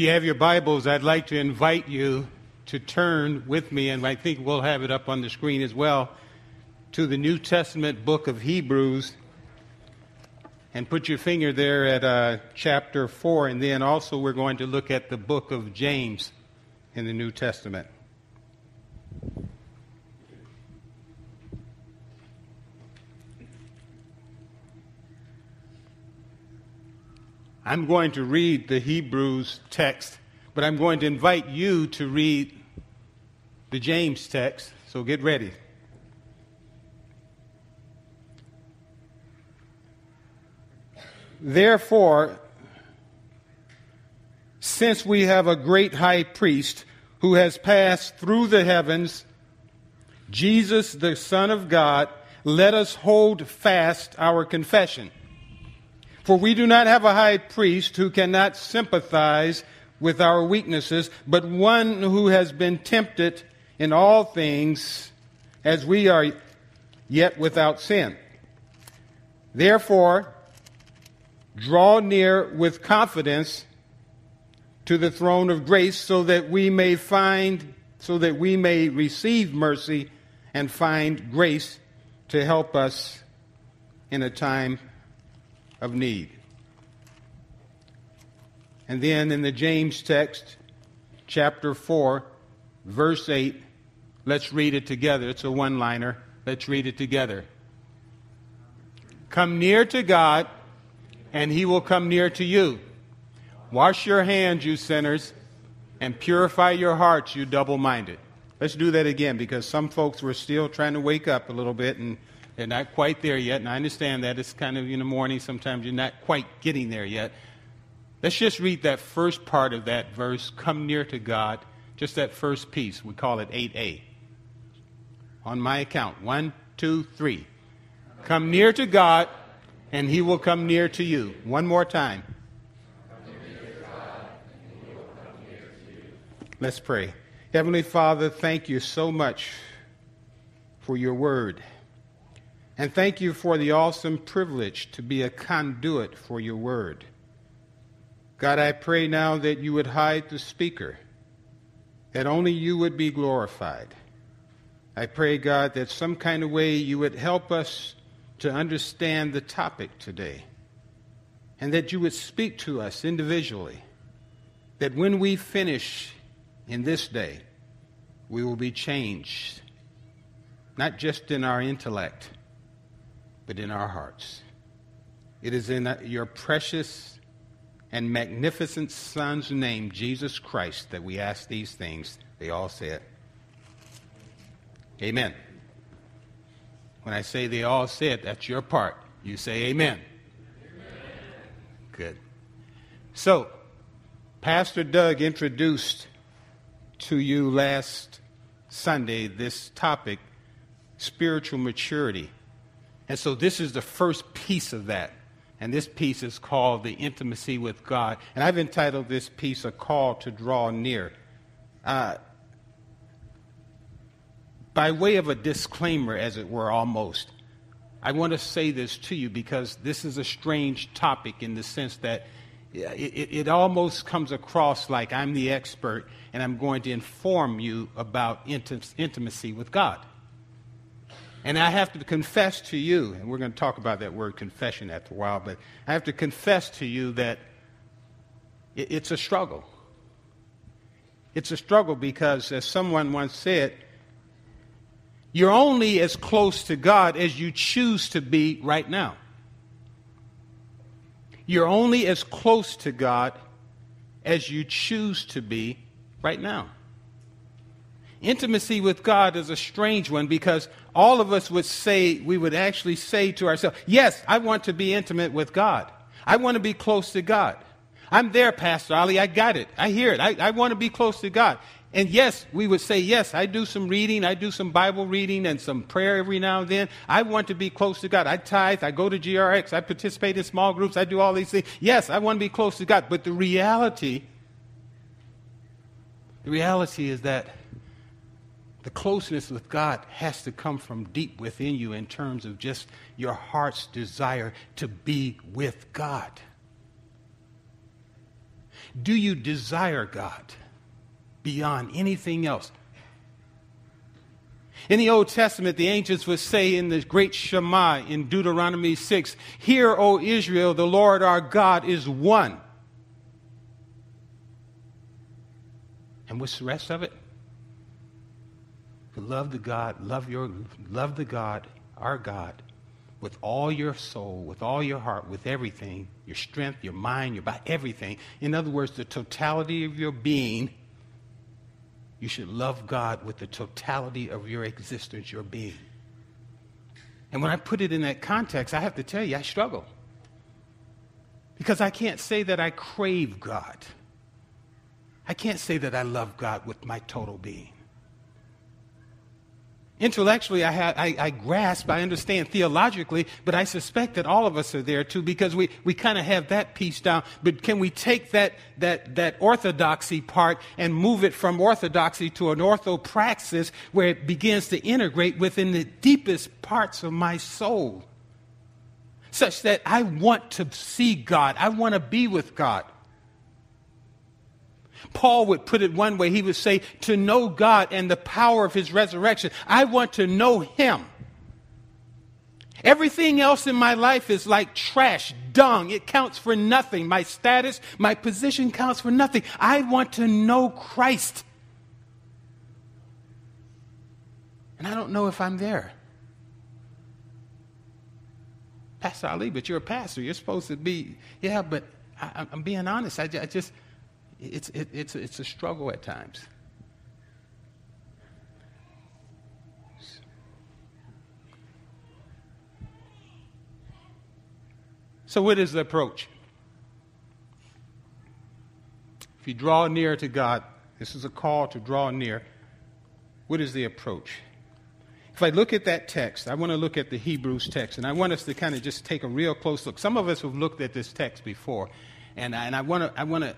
If you have your Bibles, I'd like to invite you to turn with me, and I think we'll have it up on the screen as well, to the New Testament book of Hebrews. And put your finger there at uh, chapter 4, and then also we're going to look at the book of James in the New Testament. I'm going to read the Hebrews text, but I'm going to invite you to read the James text, so get ready. Therefore, since we have a great high priest who has passed through the heavens, Jesus, the Son of God, let us hold fast our confession. For we do not have a high priest who cannot sympathize with our weaknesses, but one who has been tempted in all things as we are yet without sin. Therefore, draw near with confidence to the throne of grace so that we may find so that we may receive mercy and find grace to help us in a time of need. And then in the James text, chapter 4, verse 8, let's read it together. It's a one liner. Let's read it together. Come near to God, and he will come near to you. Wash your hands, you sinners, and purify your hearts, you double minded. Let's do that again because some folks were still trying to wake up a little bit and they're not quite there yet, and I understand that. It's kind of in the morning. Sometimes you're not quite getting there yet. Let's just read that first part of that verse, come near to God, just that first piece. We call it 8a. On my account, one, two, three. Come near to God, and he will come near to you. One more time. Let's pray. Heavenly Father, thank you so much for your word. And thank you for the awesome privilege to be a conduit for your word. God, I pray now that you would hide the speaker, that only you would be glorified. I pray, God, that some kind of way you would help us to understand the topic today, and that you would speak to us individually, that when we finish in this day, we will be changed, not just in our intellect but in our hearts. It is in your precious and magnificent Son's name, Jesus Christ, that we ask these things. They all say it. Amen. When I say they all say it, that's your part. You say amen. amen. Good. So, Pastor Doug introduced to you last Sunday this topic spiritual maturity. And so this is the first piece of that. And this piece is called the intimacy with God. And I've entitled this piece A Call to Draw Near. Uh, by way of a disclaimer, as it were, almost, I want to say this to you because this is a strange topic in the sense that it, it, it, almost comes across like I'm the expert and I'm going to inform you about intimacy with God. And I have to confess to you, and we're going to talk about that word confession after a while, but I have to confess to you that it's a struggle. It's a struggle because, as someone once said, you're only as close to God as you choose to be right now. You're only as close to God as you choose to be right now. Intimacy with God is a strange one because all of us would say, we would actually say to ourselves, Yes, I want to be intimate with God. I want to be close to God. I'm there, Pastor Ali. I got it. I hear it. I, I want to be close to God. And yes, we would say, Yes, I do some reading. I do some Bible reading and some prayer every now and then. I want to be close to God. I tithe. I go to GRX. I participate in small groups. I do all these things. Yes, I want to be close to God. But the reality, the reality is that the closeness with God has to come from deep within you in terms of just your heart's desire to be with God. Do you desire God beyond anything else? In the Old Testament, the ancients would say in the great Shema in Deuteronomy 6 Hear, O Israel, the Lord our God is one. And what's the rest of it? Love the God, love your love the God, our God, with all your soul, with all your heart, with everything, your strength, your mind, your body, everything. In other words, the totality of your being. You should love God with the totality of your existence, your being. And when I put it in that context, I have to tell you, I struggle. Because I can't say that I crave God. I can't say that I love God with my total being. Intellectually, I, have, I, I grasp, I understand theologically, but I suspect that all of us are there too because we, we kind of have that piece down. But can we take that, that, that orthodoxy part and move it from orthodoxy to an orthopraxis where it begins to integrate within the deepest parts of my soul? Such that I want to see God, I want to be with God. Paul would put it one way. He would say, to know God and the power of his resurrection. I want to know him. Everything else in my life is like trash, dung. It counts for nothing. My status, my position counts for nothing. I want to know Christ. And I don't know if I'm there. Pastor Ali, but you're a pastor. You're supposed to be, yeah, but I, am being honest. I, I just, it's, it, it's, it's a struggle at times. So, what is the approach? If you draw near to God, this is a call to draw near. What is the approach? If I look at that text, I want to look at the Hebrews text, and I want us to kind of just take a real close look. Some of us have looked at this text before, and, and I, want to, I want to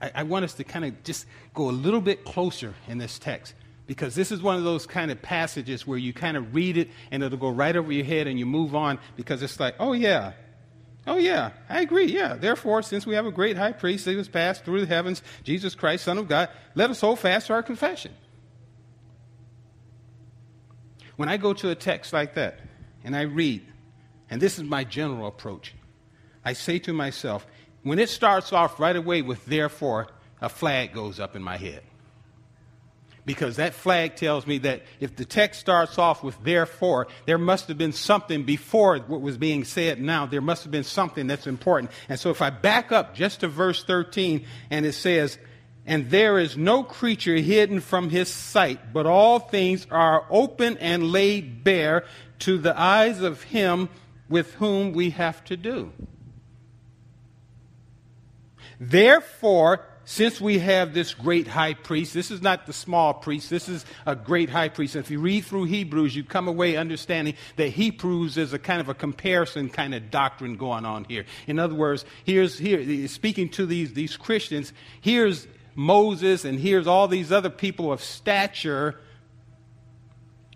I, I want us to kind of just go a little bit closer in this text because this is one of those kind of passages where you kind of read it and it'll go right over your head and you move on because it's like, oh, yeah. Oh, yeah, I agree. Yeah. Therefore, since we have a great high priest that was passed through the heavens, Jesus Christ, Son of God, let us hold fast to our confession. When I go to a text like that and I read, and this is my general approach, I say to myself, when it starts off right away with therefore, a flag goes up in my head. Because that flag tells me that if the text starts off with therefore, there must have been something before what was being said now. There must have been something that's important. And so if I back up just to verse 13 and it says, and there is no creature hidden from his sight, but all things are open and laid bare to the eyes of him with whom we have to do. Therefore, since we have this great high priest, this is not the small priest, this is a great high priest. And if you read through Hebrews, you come away understanding that Hebrews is a kind of a comparison kind of doctrine going on here. In other words, here's here speaking to these, these Christians, here's Moses and here's all these other people of stature.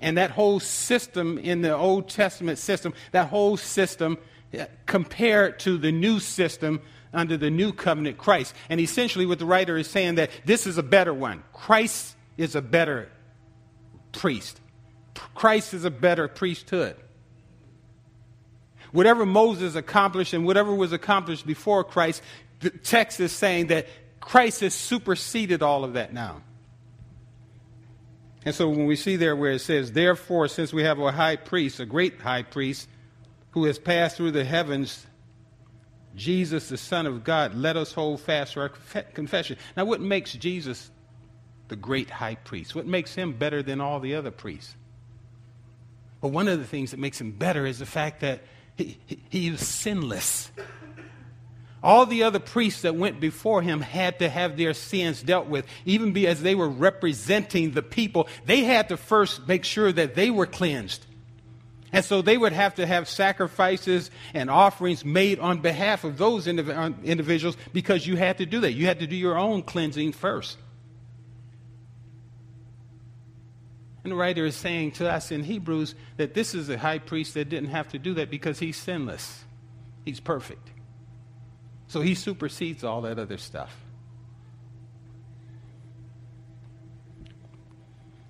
And that whole system in the Old Testament system, that whole system uh, compared to the new system under the new covenant Christ. And essentially, what the writer is saying that this is a better one. Christ is a better priest. Christ is a better priesthood. Whatever Moses accomplished and whatever was accomplished before Christ, the text is saying that Christ has superseded all of that now. And so when we see there where it says, Therefore, since we have a high priest, a great high priest, who has passed through the heavens, Jesus, the Son of God, let us hold fast to our confession. Now, what makes Jesus the great high priest? What makes him better than all the other priests? Well, one of the things that makes him better is the fact that he, he, he was sinless. All the other priests that went before him had to have their sins dealt with. Even as they were representing the people, they had to first make sure that they were cleansed. And so they would have to have sacrifices and offerings made on behalf of those indiv- uh, individuals because you had to do that. You had to do your own cleansing first. And the writer is saying to us in Hebrews that this is a high priest that didn't have to do that because he's sinless, he's perfect. So he supersedes all that other stuff.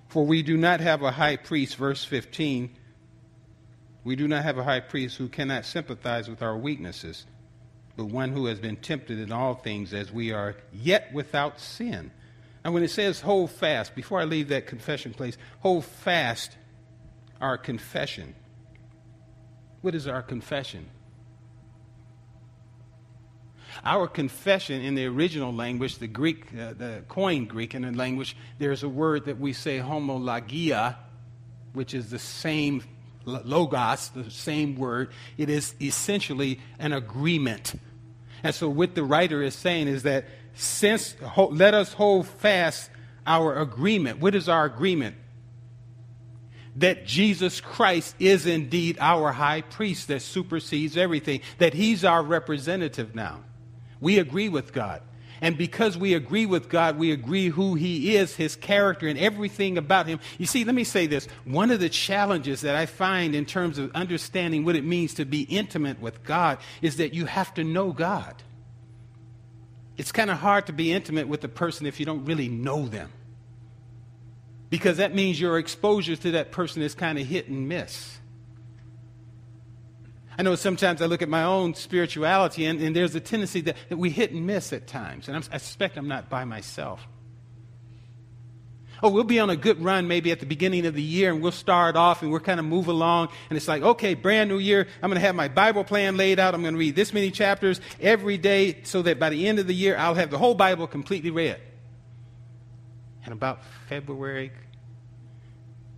For we do not have a high priest, verse 15 we do not have a high priest who cannot sympathize with our weaknesses, but one who has been tempted in all things as we are, yet without sin. And when it says hold fast, before I leave that confession place, hold fast our confession. What is our confession? Our confession in the original language, the Greek, uh, the Koine Greek in the language, there's a word that we say homologia, which is the same logos, the same word. It is essentially an agreement. And so, what the writer is saying is that since, let us hold fast our agreement. What is our agreement? That Jesus Christ is indeed our high priest that supersedes everything, that he's our representative now. We agree with God. And because we agree with God, we agree who He is, His character, and everything about Him. You see, let me say this. One of the challenges that I find in terms of understanding what it means to be intimate with God is that you have to know God. It's kind of hard to be intimate with a person if you don't really know them. Because that means your exposure to that person is kind of hit and miss. I know sometimes I look at my own spirituality, and, and there's a tendency that, that we hit and miss at times. And I'm, I suspect I'm not by myself. Oh, we'll be on a good run maybe at the beginning of the year, and we'll start off and we'll kind of move along. And it's like, okay, brand new year. I'm going to have my Bible plan laid out. I'm going to read this many chapters every day so that by the end of the year, I'll have the whole Bible completely read. And about February,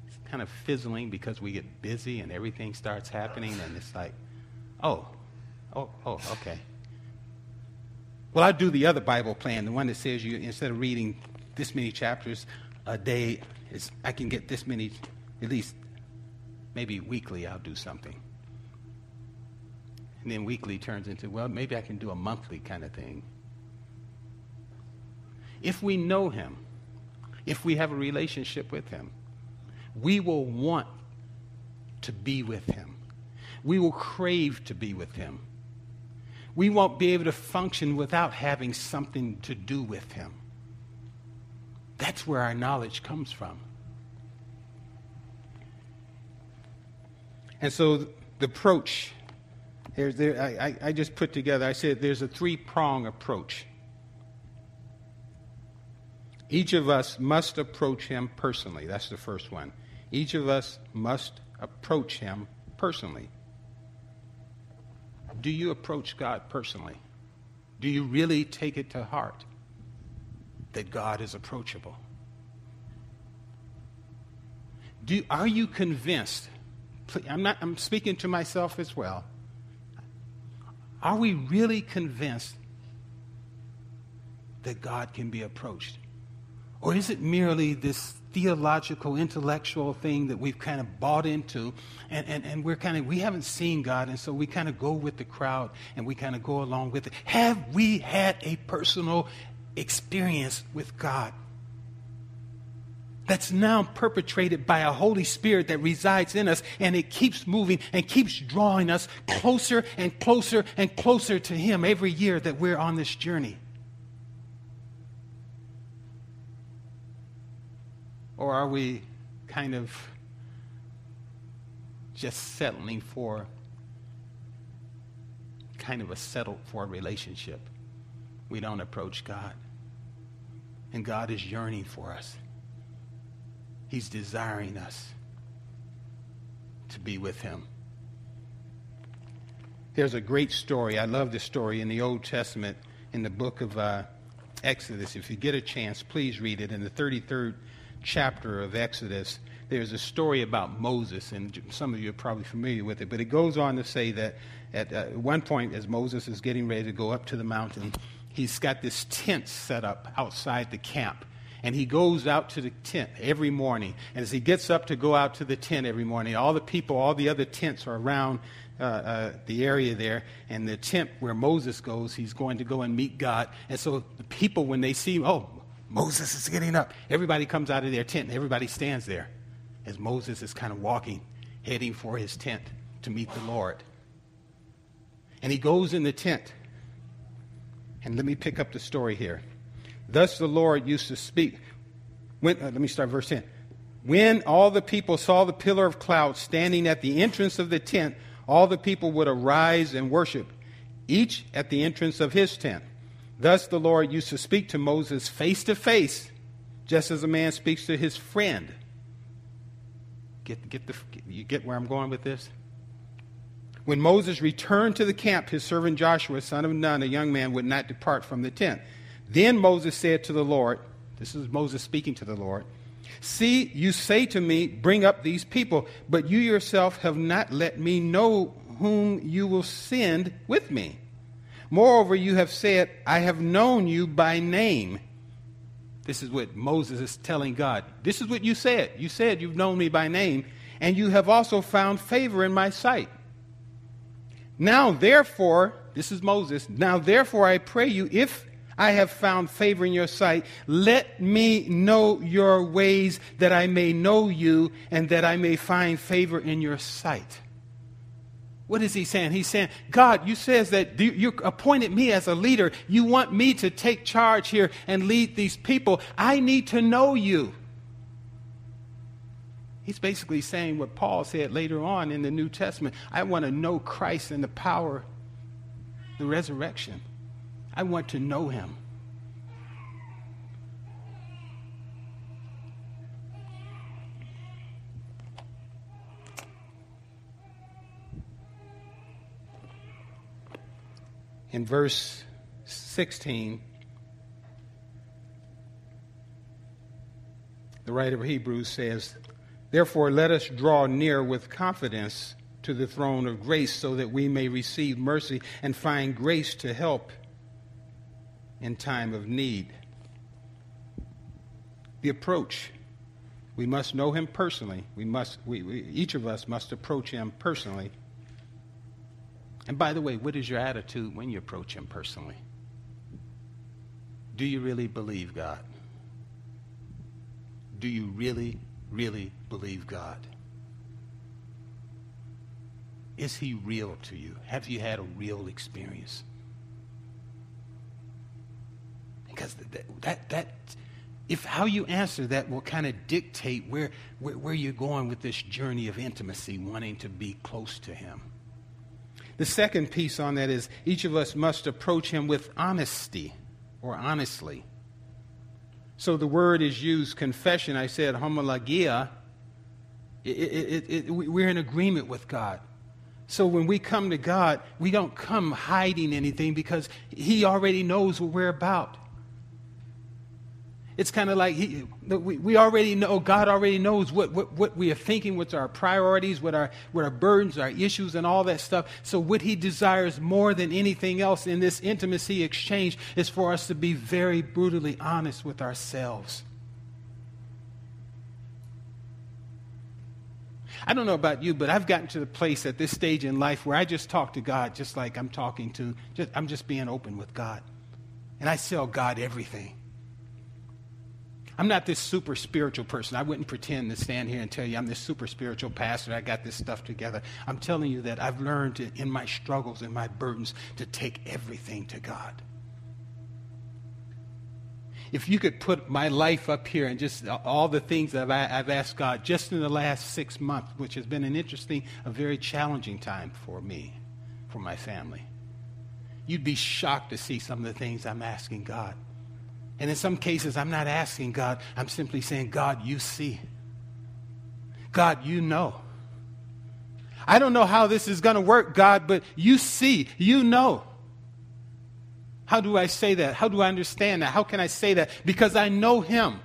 it's kind of fizzling because we get busy and everything starts happening, and it's like, Oh, oh, oh, okay. Well, I do the other Bible plan, the one that says you instead of reading this many chapters a day, is I can get this many, at least maybe weekly. I'll do something, and then weekly turns into well, maybe I can do a monthly kind of thing. If we know Him, if we have a relationship with Him, we will want to be with Him we will crave to be with Him. We won't be able to function without having something to do with Him. That's where our knowledge comes from. And so the approach, there, I, I just put together, I said there's a three prong approach. Each of us must approach him personally. That's the first one. Each of us must approach him personally do you approach God personally? Do you really take it to heart that God is approachable? Do, are you convinced? I'm, not, I'm speaking to myself as well. Are we really convinced that God can be approached? Or is it merely this theological, intellectual thing that we've kind of bought into, and, and, and we're kind of, we haven't seen God, and so we kind of go with the crowd and we kind of go along with it. Have we had a personal experience with God? That's now perpetrated by a Holy Spirit that resides in us, and it keeps moving and keeps drawing us closer and closer and closer to Him every year that we're on this journey. Or are we kind of just settling for kind of a settled for relationship? We don't approach God. And God is yearning for us. He's desiring us to be with Him. There's a great story. I love this story in the Old Testament, in the book of uh, Exodus. If you get a chance, please read it. In the 33rd chapter of Exodus, there's a story about Moses, and some of you are probably familiar with it, but it goes on to say that at uh, one point, as Moses is getting ready to go up to the mountain, he's got this tent set up outside the camp. And he goes out to the tent every morning. And as he gets up to go out to the tent every morning, all the people, all the other tents are around uh, uh, the area there. And the tent where Moses goes, he's going to go and meet God. And so the people, when they see, oh, Moses is getting up. Everybody comes out of their tent and everybody stands there as Moses is kind of walking, heading for his tent to meet the Lord. And he goes in the tent. And let me pick up the story here. Thus the Lord used to speak. When, uh, let me start verse 10. When all the people saw the pillar of cloud standing at the entrance of the tent, all the people would arise and worship, each at the entrance of his tent. Thus the Lord used to speak to Moses face to face, just as a man speaks to his friend. Get, get the, you get where I'm going with this? When Moses returned to the camp, his servant Joshua, son of Nun, a young man, would not depart from the tent. Then Moses said to the Lord, This is Moses speaking to the Lord. See, you say to me, Bring up these people, but you yourself have not let me know whom you will send with me. Moreover, you have said, I have known you by name. This is what Moses is telling God. This is what you said. You said you've known me by name, and you have also found favor in my sight. Now, therefore, this is Moses. Now, therefore, I pray you, if I have found favor in your sight. Let me know your ways that I may know you and that I may find favor in your sight. What is he saying? He's saying, God, you says that you appointed me as a leader. You want me to take charge here and lead these people. I need to know you. He's basically saying what Paul said later on in the New Testament. I want to know Christ and the power, the resurrection. I want to know him. In verse 16, the writer of Hebrews says, Therefore, let us draw near with confidence to the throne of grace so that we may receive mercy and find grace to help in time of need. The approach we must know him personally. We must, we, we, each of us must approach him personally. And by the way, what is your attitude when you approach him personally? Do you really believe God? Do you really, really believe God? Is he real to you? Have you had a real experience? Because that, that, that if how you answer that will kind of dictate where, where, where you're going with this journey of intimacy, wanting to be close to Him. The second piece on that is each of us must approach Him with honesty or honestly. So the word is used confession. I said homologia. It, it, it, we're in agreement with God. So when we come to God, we don't come hiding anything because He already knows what we're about. It's kind of like he, we, we already know, oh, God already knows what, what, what we are thinking, what's our priorities, what our, what our burdens, our issues, and all that stuff. So, what He desires more than anything else in this intimacy exchange is for us to be very brutally honest with ourselves. I don't know about you, but I've gotten to the place at this stage in life where I just talk to God just like I'm talking to, just, I'm just being open with God. And I tell God everything. I'm not this super spiritual person. I wouldn't pretend to stand here and tell you I'm this super spiritual pastor. I got this stuff together. I'm telling you that I've learned to, in my struggles and my burdens to take everything to God. If you could put my life up here and just all the things that I've asked God just in the last six months, which has been an interesting, a very challenging time for me, for my family, you'd be shocked to see some of the things I'm asking God. And in some cases, I'm not asking God, I'm simply saying, God, you see. God, you know. I don't know how this is going to work, God, but you see, you know. How do I say that? How do I understand that? How can I say that? Because I know Him.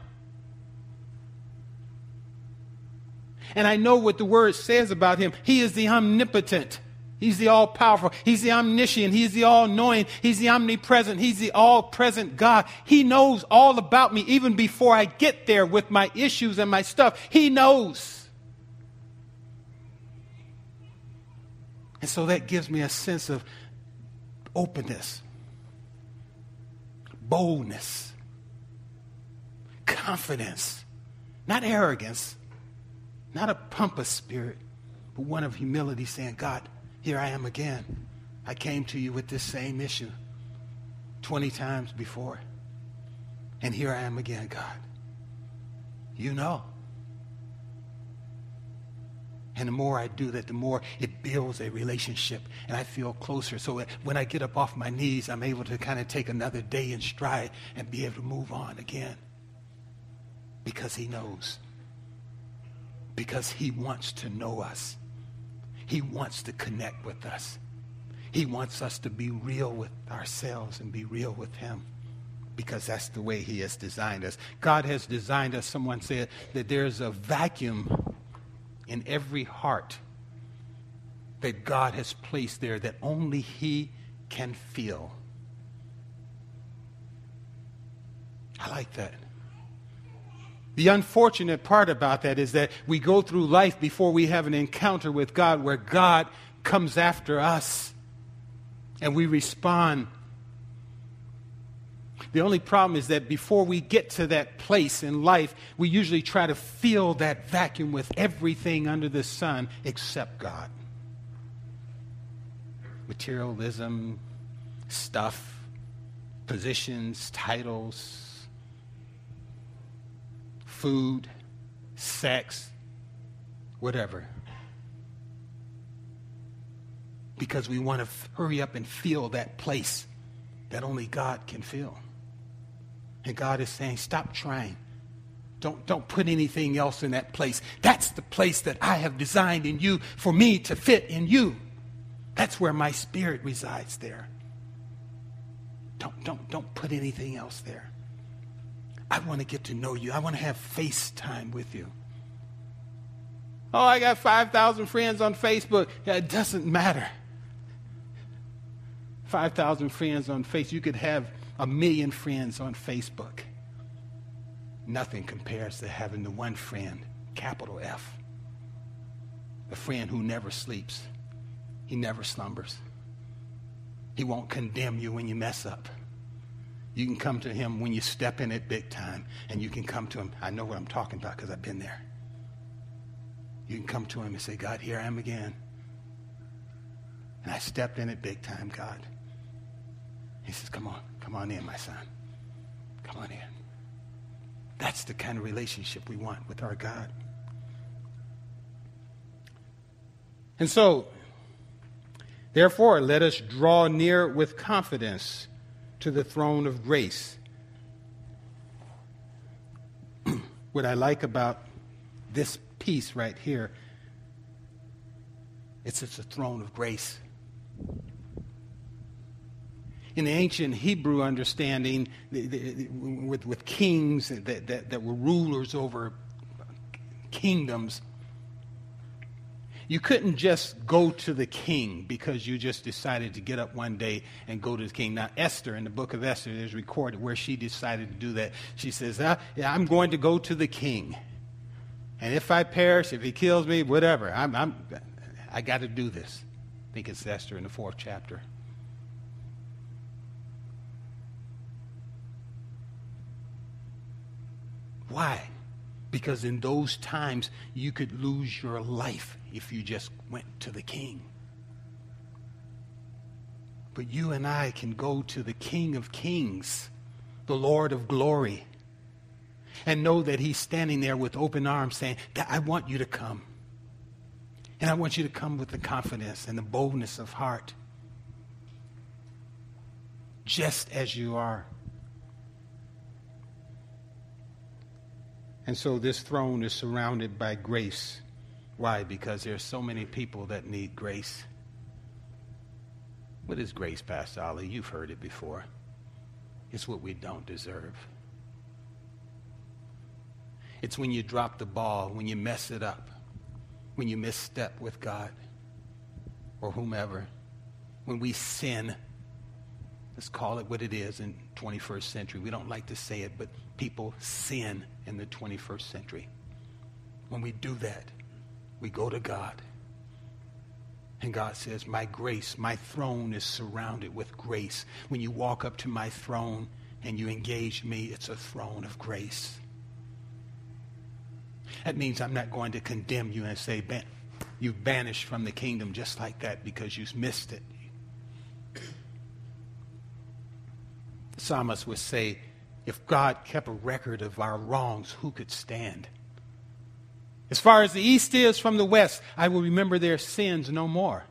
And I know what the Word says about Him. He is the omnipotent. He's the all powerful. He's the omniscient. He's the all knowing. He's the omnipresent. He's the all present God. He knows all about me even before I get there with my issues and my stuff. He knows. And so that gives me a sense of openness, boldness, confidence, not arrogance, not a pompous spirit, but one of humility saying, God, here I am again. I came to you with this same issue 20 times before. And here I am again, God. You know. And the more I do that, the more it builds a relationship and I feel closer. So when I get up off my knees, I'm able to kind of take another day in stride and be able to move on again. Because he knows. Because he wants to know us. He wants to connect with us. He wants us to be real with ourselves and be real with him because that's the way he has designed us. God has designed us, someone said, that there's a vacuum in every heart that God has placed there that only He can fill. I like that. The unfortunate part about that is that we go through life before we have an encounter with God where God comes after us and we respond the only problem is that before we get to that place in life, we usually try to fill that vacuum with everything under the sun except God. Materialism, stuff, positions, titles, food, sex, whatever. Because we want to hurry up and fill that place that only God can fill. And God is saying, stop trying. Don't, don't put anything else in that place. That's the place that I have designed in you for me to fit in you. That's where my spirit resides there. Don't, don't, don't put anything else there. I want to get to know you. I want to have face time with you. Oh, I got 5,000 friends on Facebook. Yeah, it doesn't matter. 5,000 friends on Facebook. You could have a million friends on Facebook. Nothing compares to having the one friend, capital F. A friend who never sleeps. He never slumbers. He won't condemn you when you mess up. You can come to him when you step in it big time, and you can come to him. I know what I'm talking about because I've been there. You can come to him and say, God, here I am again. And I stepped in it big time, God. He says, Come on. Come on in, my son. Come on in. That's the kind of relationship we want with our God. And so, therefore, let us draw near with confidence to the throne of grace. what I like about this piece right here, it's, it's a throne of grace in the ancient Hebrew understanding, the, the, with, with kings that, that, that were rulers over kingdoms, you couldn't just go to the king because you just decided to get up one day and go to the king. Now, Esther, in the book of Esther, there's recorded where she decided to do that. She says, ah, yeah, I'm going to go to the king. And if I perish, if he kills me, whatever, I'm, I'm, I got to do this. I think it's Esther in the fourth chapter. Why? Because in those times, you could lose your life if you just went to the king. But you and I can go to the King of Kings, the Lord of glory, and know that he's standing there with open arms saying, I want you to come. And I want you to come with the confidence and the boldness of heart, just as you are. And so this throne is surrounded by grace. Why? Because there are so many people that need grace. What is grace, Pastor Ali? You've heard it before. It's what we don't deserve. It's when you drop the ball, when you mess it up, when you misstep with God or whomever, when we sin. Let's call it what it is in 21st century. We don't like to say it, but people sin in the 21st century. When we do that, we go to God. And God says, My grace, my throne is surrounded with grace. When you walk up to my throne and you engage me, it's a throne of grace. That means I'm not going to condemn you and say, You've banished from the kingdom just like that because you've missed it. The psalmist would say, if God kept a record of our wrongs, who could stand? As far as the east is from the west, I will remember their sins no more.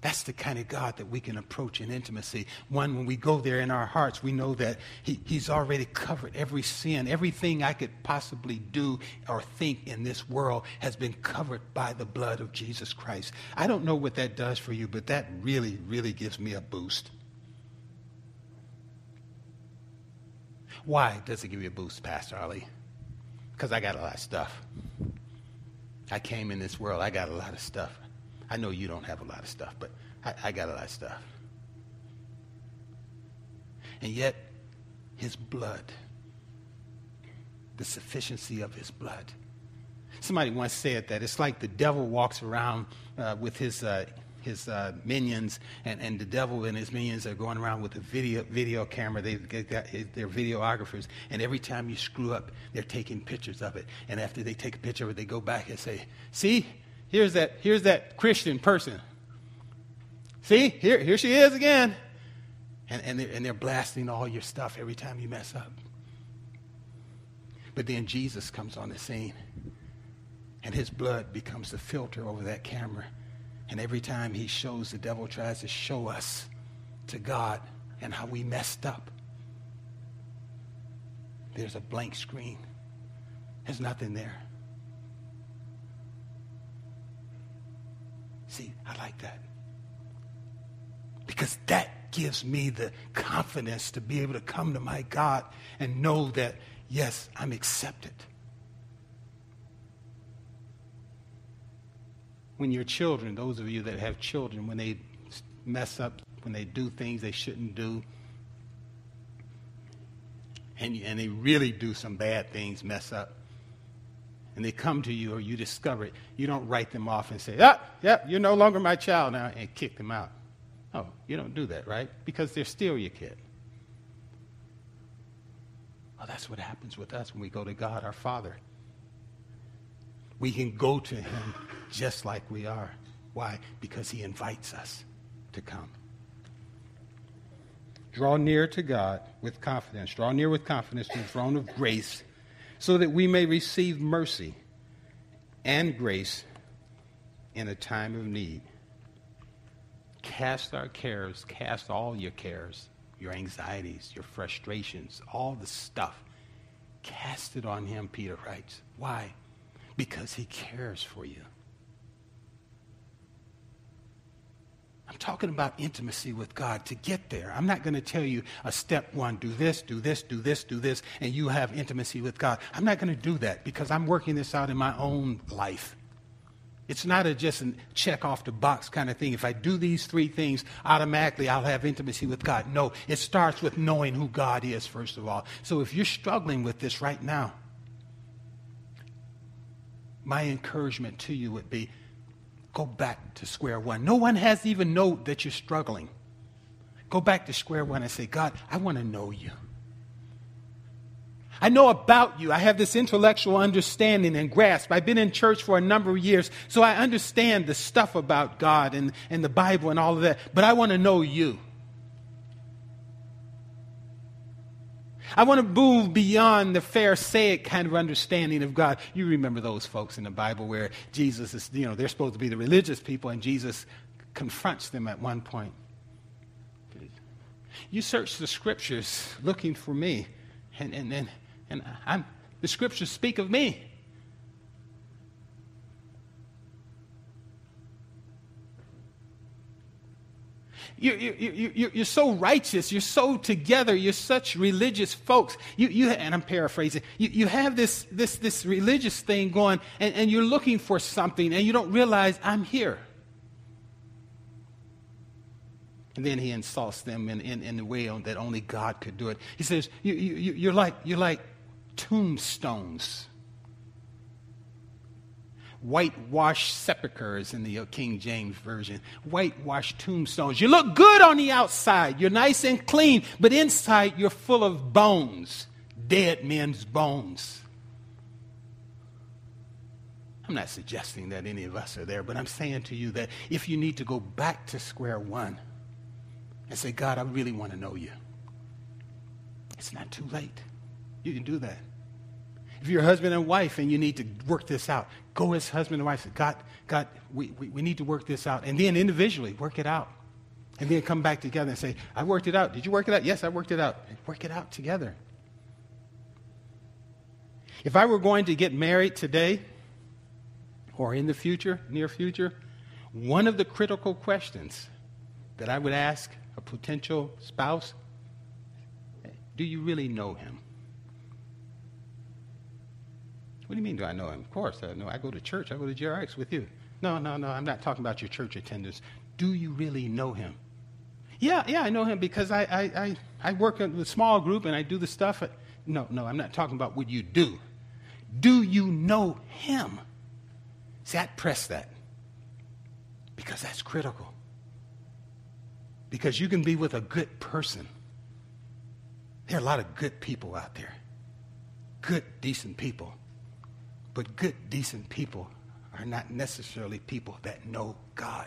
That's the kind of God that we can approach in intimacy. One, when we go there in our hearts, we know that he, He's already covered every sin. Everything I could possibly do or think in this world has been covered by the blood of Jesus Christ. I don't know what that does for you, but that really, really gives me a boost. Why does it give you a boost, Pastor Ali? Because I got a lot of stuff. I came in this world, I got a lot of stuff. I know you don't have a lot of stuff, but I, I got a lot of stuff. And yet, his blood, the sufficiency of his blood. Somebody once said that it's like the devil walks around uh, with his, uh, his uh, minions, and, and the devil and his minions are going around with a video, video camera. They've got, they're videographers, and every time you screw up, they're taking pictures of it. And after they take a picture of it, they go back and say, See, here's that, here's that Christian person. See, here, here she is again. And, and, they're, and they're blasting all your stuff every time you mess up. But then Jesus comes on the scene, and his blood becomes the filter over that camera. And every time he shows, the devil tries to show us to God and how we messed up. There's a blank screen. There's nothing there. See, I like that. Because that gives me the confidence to be able to come to my God and know that, yes, I'm accepted. When your children, those of you that have children, when they mess up, when they do things they shouldn't do, and, and they really do some bad things, mess up, and they come to you or you discover it, you don't write them off and say, ah, yeah, you're no longer my child now, and kick them out. No, you don't do that, right? Because they're still your kid. Well, that's what happens with us when we go to God, our Father. We can go to Him just like we are. Why? Because He invites us to come. Draw near to God with confidence. Draw near with confidence to the throne of grace so that we may receive mercy and grace in a time of need. Cast our cares, cast all your cares, your anxieties, your frustrations, all the stuff. Cast it on him, Peter writes. Why? Because he cares for you. I'm talking about intimacy with God to get there. I'm not going to tell you a step one, do this, do this, do this, do this, and you have intimacy with God. I'm not going to do that because I'm working this out in my own life. It's not a just a check off the box kind of thing. If I do these three things, automatically I'll have intimacy with God. No, it starts with knowing who God is, first of all. So if you're struggling with this right now, my encouragement to you would be go back to square one. No one has even know that you're struggling. Go back to square one and say, God, I want to know you. I know about you. I have this intellectual understanding and grasp. I've been in church for a number of years, so I understand the stuff about God and, and the Bible and all of that, but I want to know you. I want to move beyond the Pharisaic kind of understanding of God. You remember those folks in the Bible where Jesus is, you know, they're supposed to be the religious people, and Jesus confronts them at one point. You search the scriptures looking for me, and, and, and, and I'm, the scriptures speak of me. You're, you're, you're, you're so righteous. You're so together. You're such religious folks. You, you, and I'm paraphrasing. You, you have this, this, this religious thing going, and, and you're looking for something, and you don't realize I'm here. And then he insults them in, in, in the way that only God could do it. He says, you, you, you're, like, you're like tombstones whitewashed sepulchres in the King James Version, whitewashed tombstones. You look good on the outside, you're nice and clean, but inside you're full of bones, dead men's bones. I'm not suggesting that any of us are there, but I'm saying to you that if you need to go back to square one and say, God, I really want to know you, it's not too late. You can do that. If you're husband and wife and you need to work this out, go as husband and wife. God, God, we, we, we need to work this out. And then individually, work it out. And then come back together and say, I worked it out. Did you work it out? Yes, I worked it out. Work it out together. If I were going to get married today or in the future, near future, one of the critical questions that I would ask a potential spouse do you really know him? What do you mean, do I know him? Of course, I know. I go to church. I go to GRX with you. No, no, no. I'm not talking about your church attendance. Do you really know him? Yeah, yeah, I know him because I, I, I, I work in a small group and I do the stuff. At, no, no, I'm not talking about what you do. Do you know him? See, I'd press that because that's critical. Because you can be with a good person. There are a lot of good people out there, good, decent people. But good, decent people are not necessarily people that know God.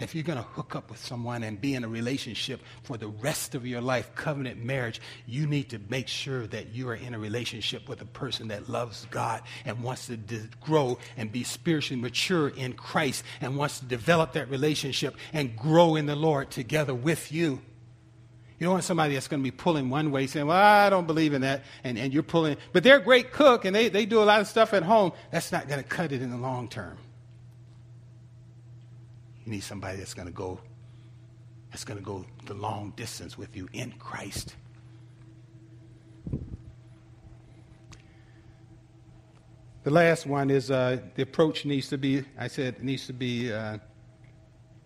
If you're going to hook up with someone and be in a relationship for the rest of your life, covenant marriage, you need to make sure that you are in a relationship with a person that loves God and wants to de- grow and be spiritually mature in Christ and wants to develop that relationship and grow in the Lord together with you. You don't want somebody that's going to be pulling one way, saying, Well, I don't believe in that. And, and you're pulling, but they're a great cook and they, they do a lot of stuff at home. That's not going to cut it in the long term. You need somebody that's going to go, that's going to go the long distance with you in Christ. The last one is uh, the approach needs to be, I said, it needs to be, uh,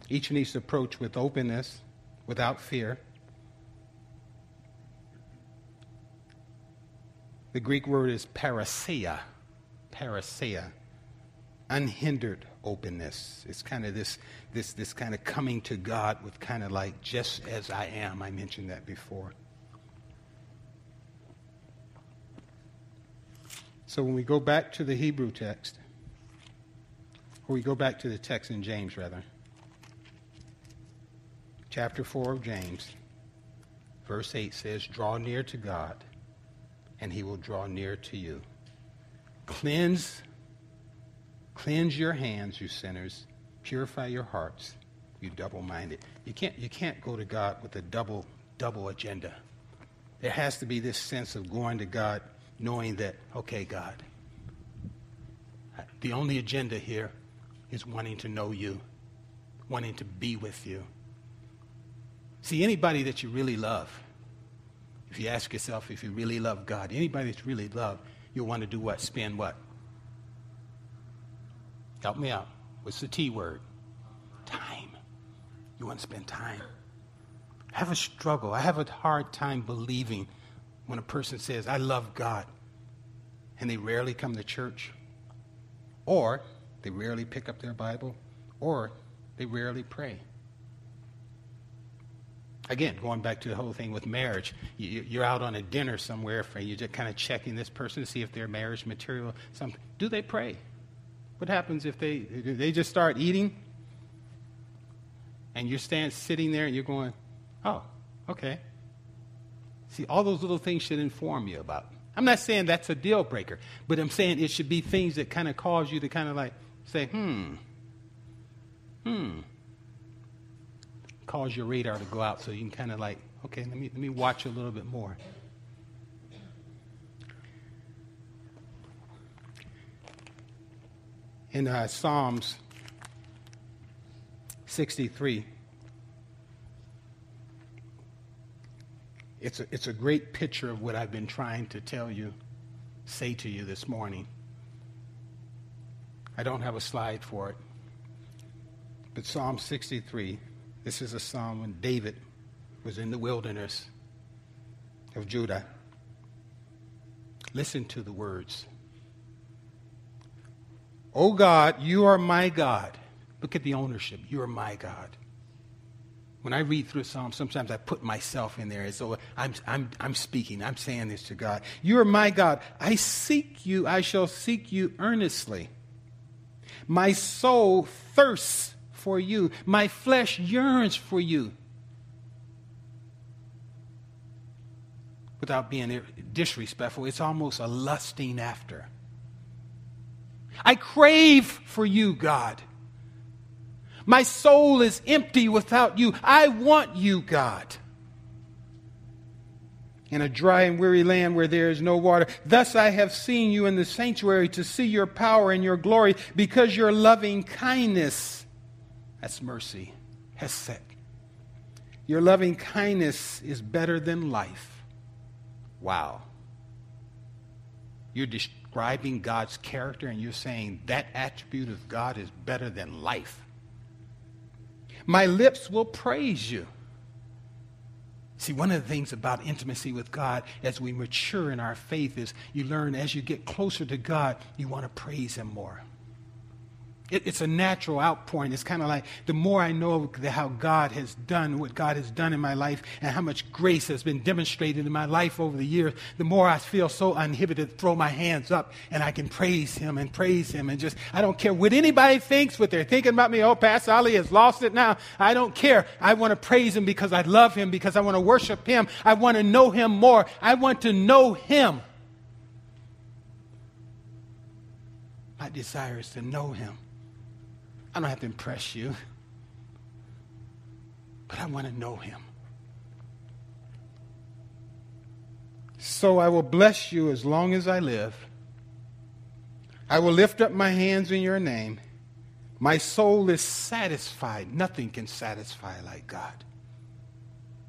each needs to approach with openness, without fear. The Greek word is parrhesia. Parrhesia. Unhindered openness. It's kind of this, this, this kind of coming to God with kind of like, just as I am. I mentioned that before. So when we go back to the Hebrew text, or we go back to the text in James, rather, chapter 4 of James, verse 8 says, Draw near to God and he will draw near to you. Cleanse, cleanse your hands, you sinners. Purify your hearts, you double-minded. You can't, you can't go to God with a double, double agenda. There has to be this sense of going to God knowing that, okay, God, the only agenda here is wanting to know you, wanting to be with you. See, anybody that you really love, if you ask yourself if you really love God, anybody that's really loved, you'll want to do what? Spend what? Help me out. What's the T word? Time. You want to spend time. I have a struggle. I have a hard time believing when a person says, I love God, and they rarely come to church, or they rarely pick up their Bible, or they rarely pray. Again, going back to the whole thing with marriage, you, are out on a dinner somewhere, and you're just kind of checking this person to see if they're marriage material. Something. Do they pray? What happens if they they just start eating, and you're stand sitting there and you're going, "Oh, okay." See, all those little things should inform you about. I'm not saying that's a deal breaker, but I'm saying it should be things that kind of cause you to kind of like say, "Hmm, hmm." Cause your radar to go out so you can kind of like, okay, let me, let me watch a little bit more. In uh, Psalms 63, it's a, it's a great picture of what I've been trying to tell you, say to you this morning. I don't have a slide for it, but Psalm 63 this is a psalm when David was in the wilderness of Judah. Listen to the words. Oh God, you are my God. Look at the ownership. You are my God. When I read through a psalm, sometimes I put myself in there as though I'm, I'm, I'm speaking. I'm saying this to God. You are my God. I seek you. I shall seek you earnestly. My soul thirsts for you. My flesh yearns for you. without being disrespectful, it's almost a lusting after. I crave for you, God. My soul is empty without you. I want you, God. In a dry and weary land where there is no water. Thus I have seen you in the sanctuary to see your power and your glory because your loving kindness, that's mercy, has set. Your loving kindness is better than life. Wow. You're describing God's character and you're saying that attribute of God is better than life. My lips will praise you. See, one of the things about intimacy with God as we mature in our faith is you learn as you get closer to God, you want to praise Him more. It, it's a natural outpouring. It's kind of like the more I know how God has done what God has done in my life and how much grace has been demonstrated in my life over the years, the more I feel so uninhibited throw my hands up and I can praise Him and praise Him and just, I don't care what anybody thinks, what they're thinking about me. Oh, Pastor Ali has lost it now. I don't care. I want to praise Him because I love Him, because I want to worship Him. I want to know Him more. I want to know Him. My desire is to know Him. I don't have to impress you, but I want to know him. So I will bless you as long as I live. I will lift up my hands in your name. My soul is satisfied. Nothing can satisfy like God.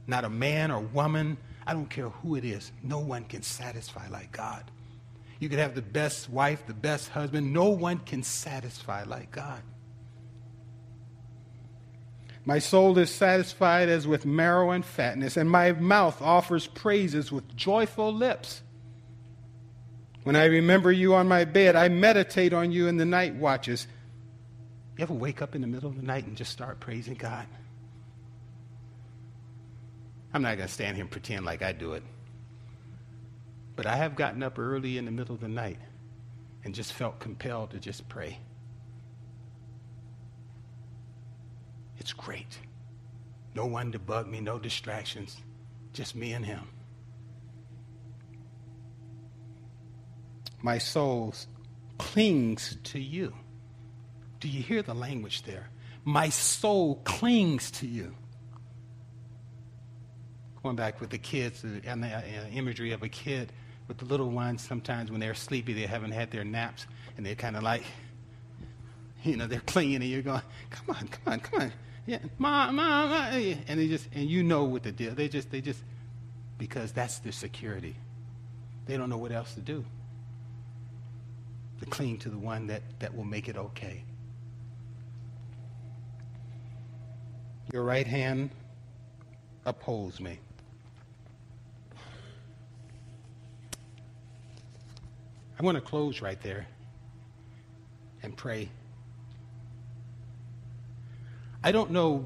Not a man or woman. I don't care who it is. No one can satisfy like God. You could have the best wife, the best husband. No one can satisfy like God. My soul is satisfied as with marrow and fatness, and my mouth offers praises with joyful lips. When I remember you on my bed, I meditate on you in the night watches. You ever wake up in the middle of the night and just start praising God? I'm not going to stand here and pretend like I do it. But I have gotten up early in the middle of the night and just felt compelled to just pray. It's great. No one to bug me, no distractions, just me and him. My soul clings to you. Do you hear the language there? My soul clings to you. Going back with the kids and the uh, imagery of a kid with the little ones, sometimes when they're sleepy, they haven't had their naps, and they're kind of like, you know, they're clinging, and you're going, come on, come on, come on yeah, mom, mom, mom, and they just, and you know what the deal. They just, they just, because that's their security. They don't know what else to do. To cling to the one that, that will make it okay. Your right hand upholds me. I want to close right there and pray I don't know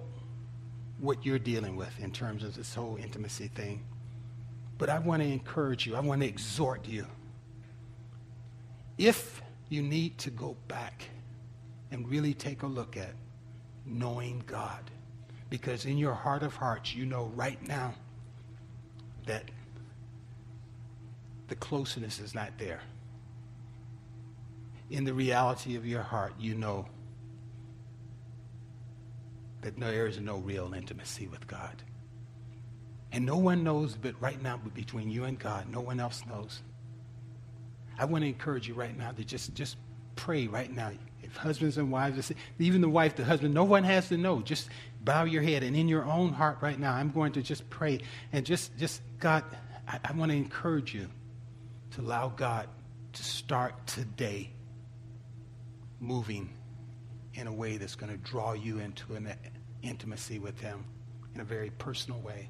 what you're dealing with in terms of this whole intimacy thing, but I want to encourage you. I want to exhort you. If you need to go back and really take a look at knowing God, because in your heart of hearts, you know right now that the closeness is not there. In the reality of your heart, you know that there is no real intimacy with God. And no one knows, but right now, between you and God, no one else knows. I want to encourage you right now to just, just pray right now. If husbands and wives, even the wife, the husband, no one has to know. Just bow your head and in your own heart right now, I'm going to just pray and just, just God, I, I want to encourage you to allow God to start today moving in a way that's going to draw you into an intimacy with Him in a very personal way.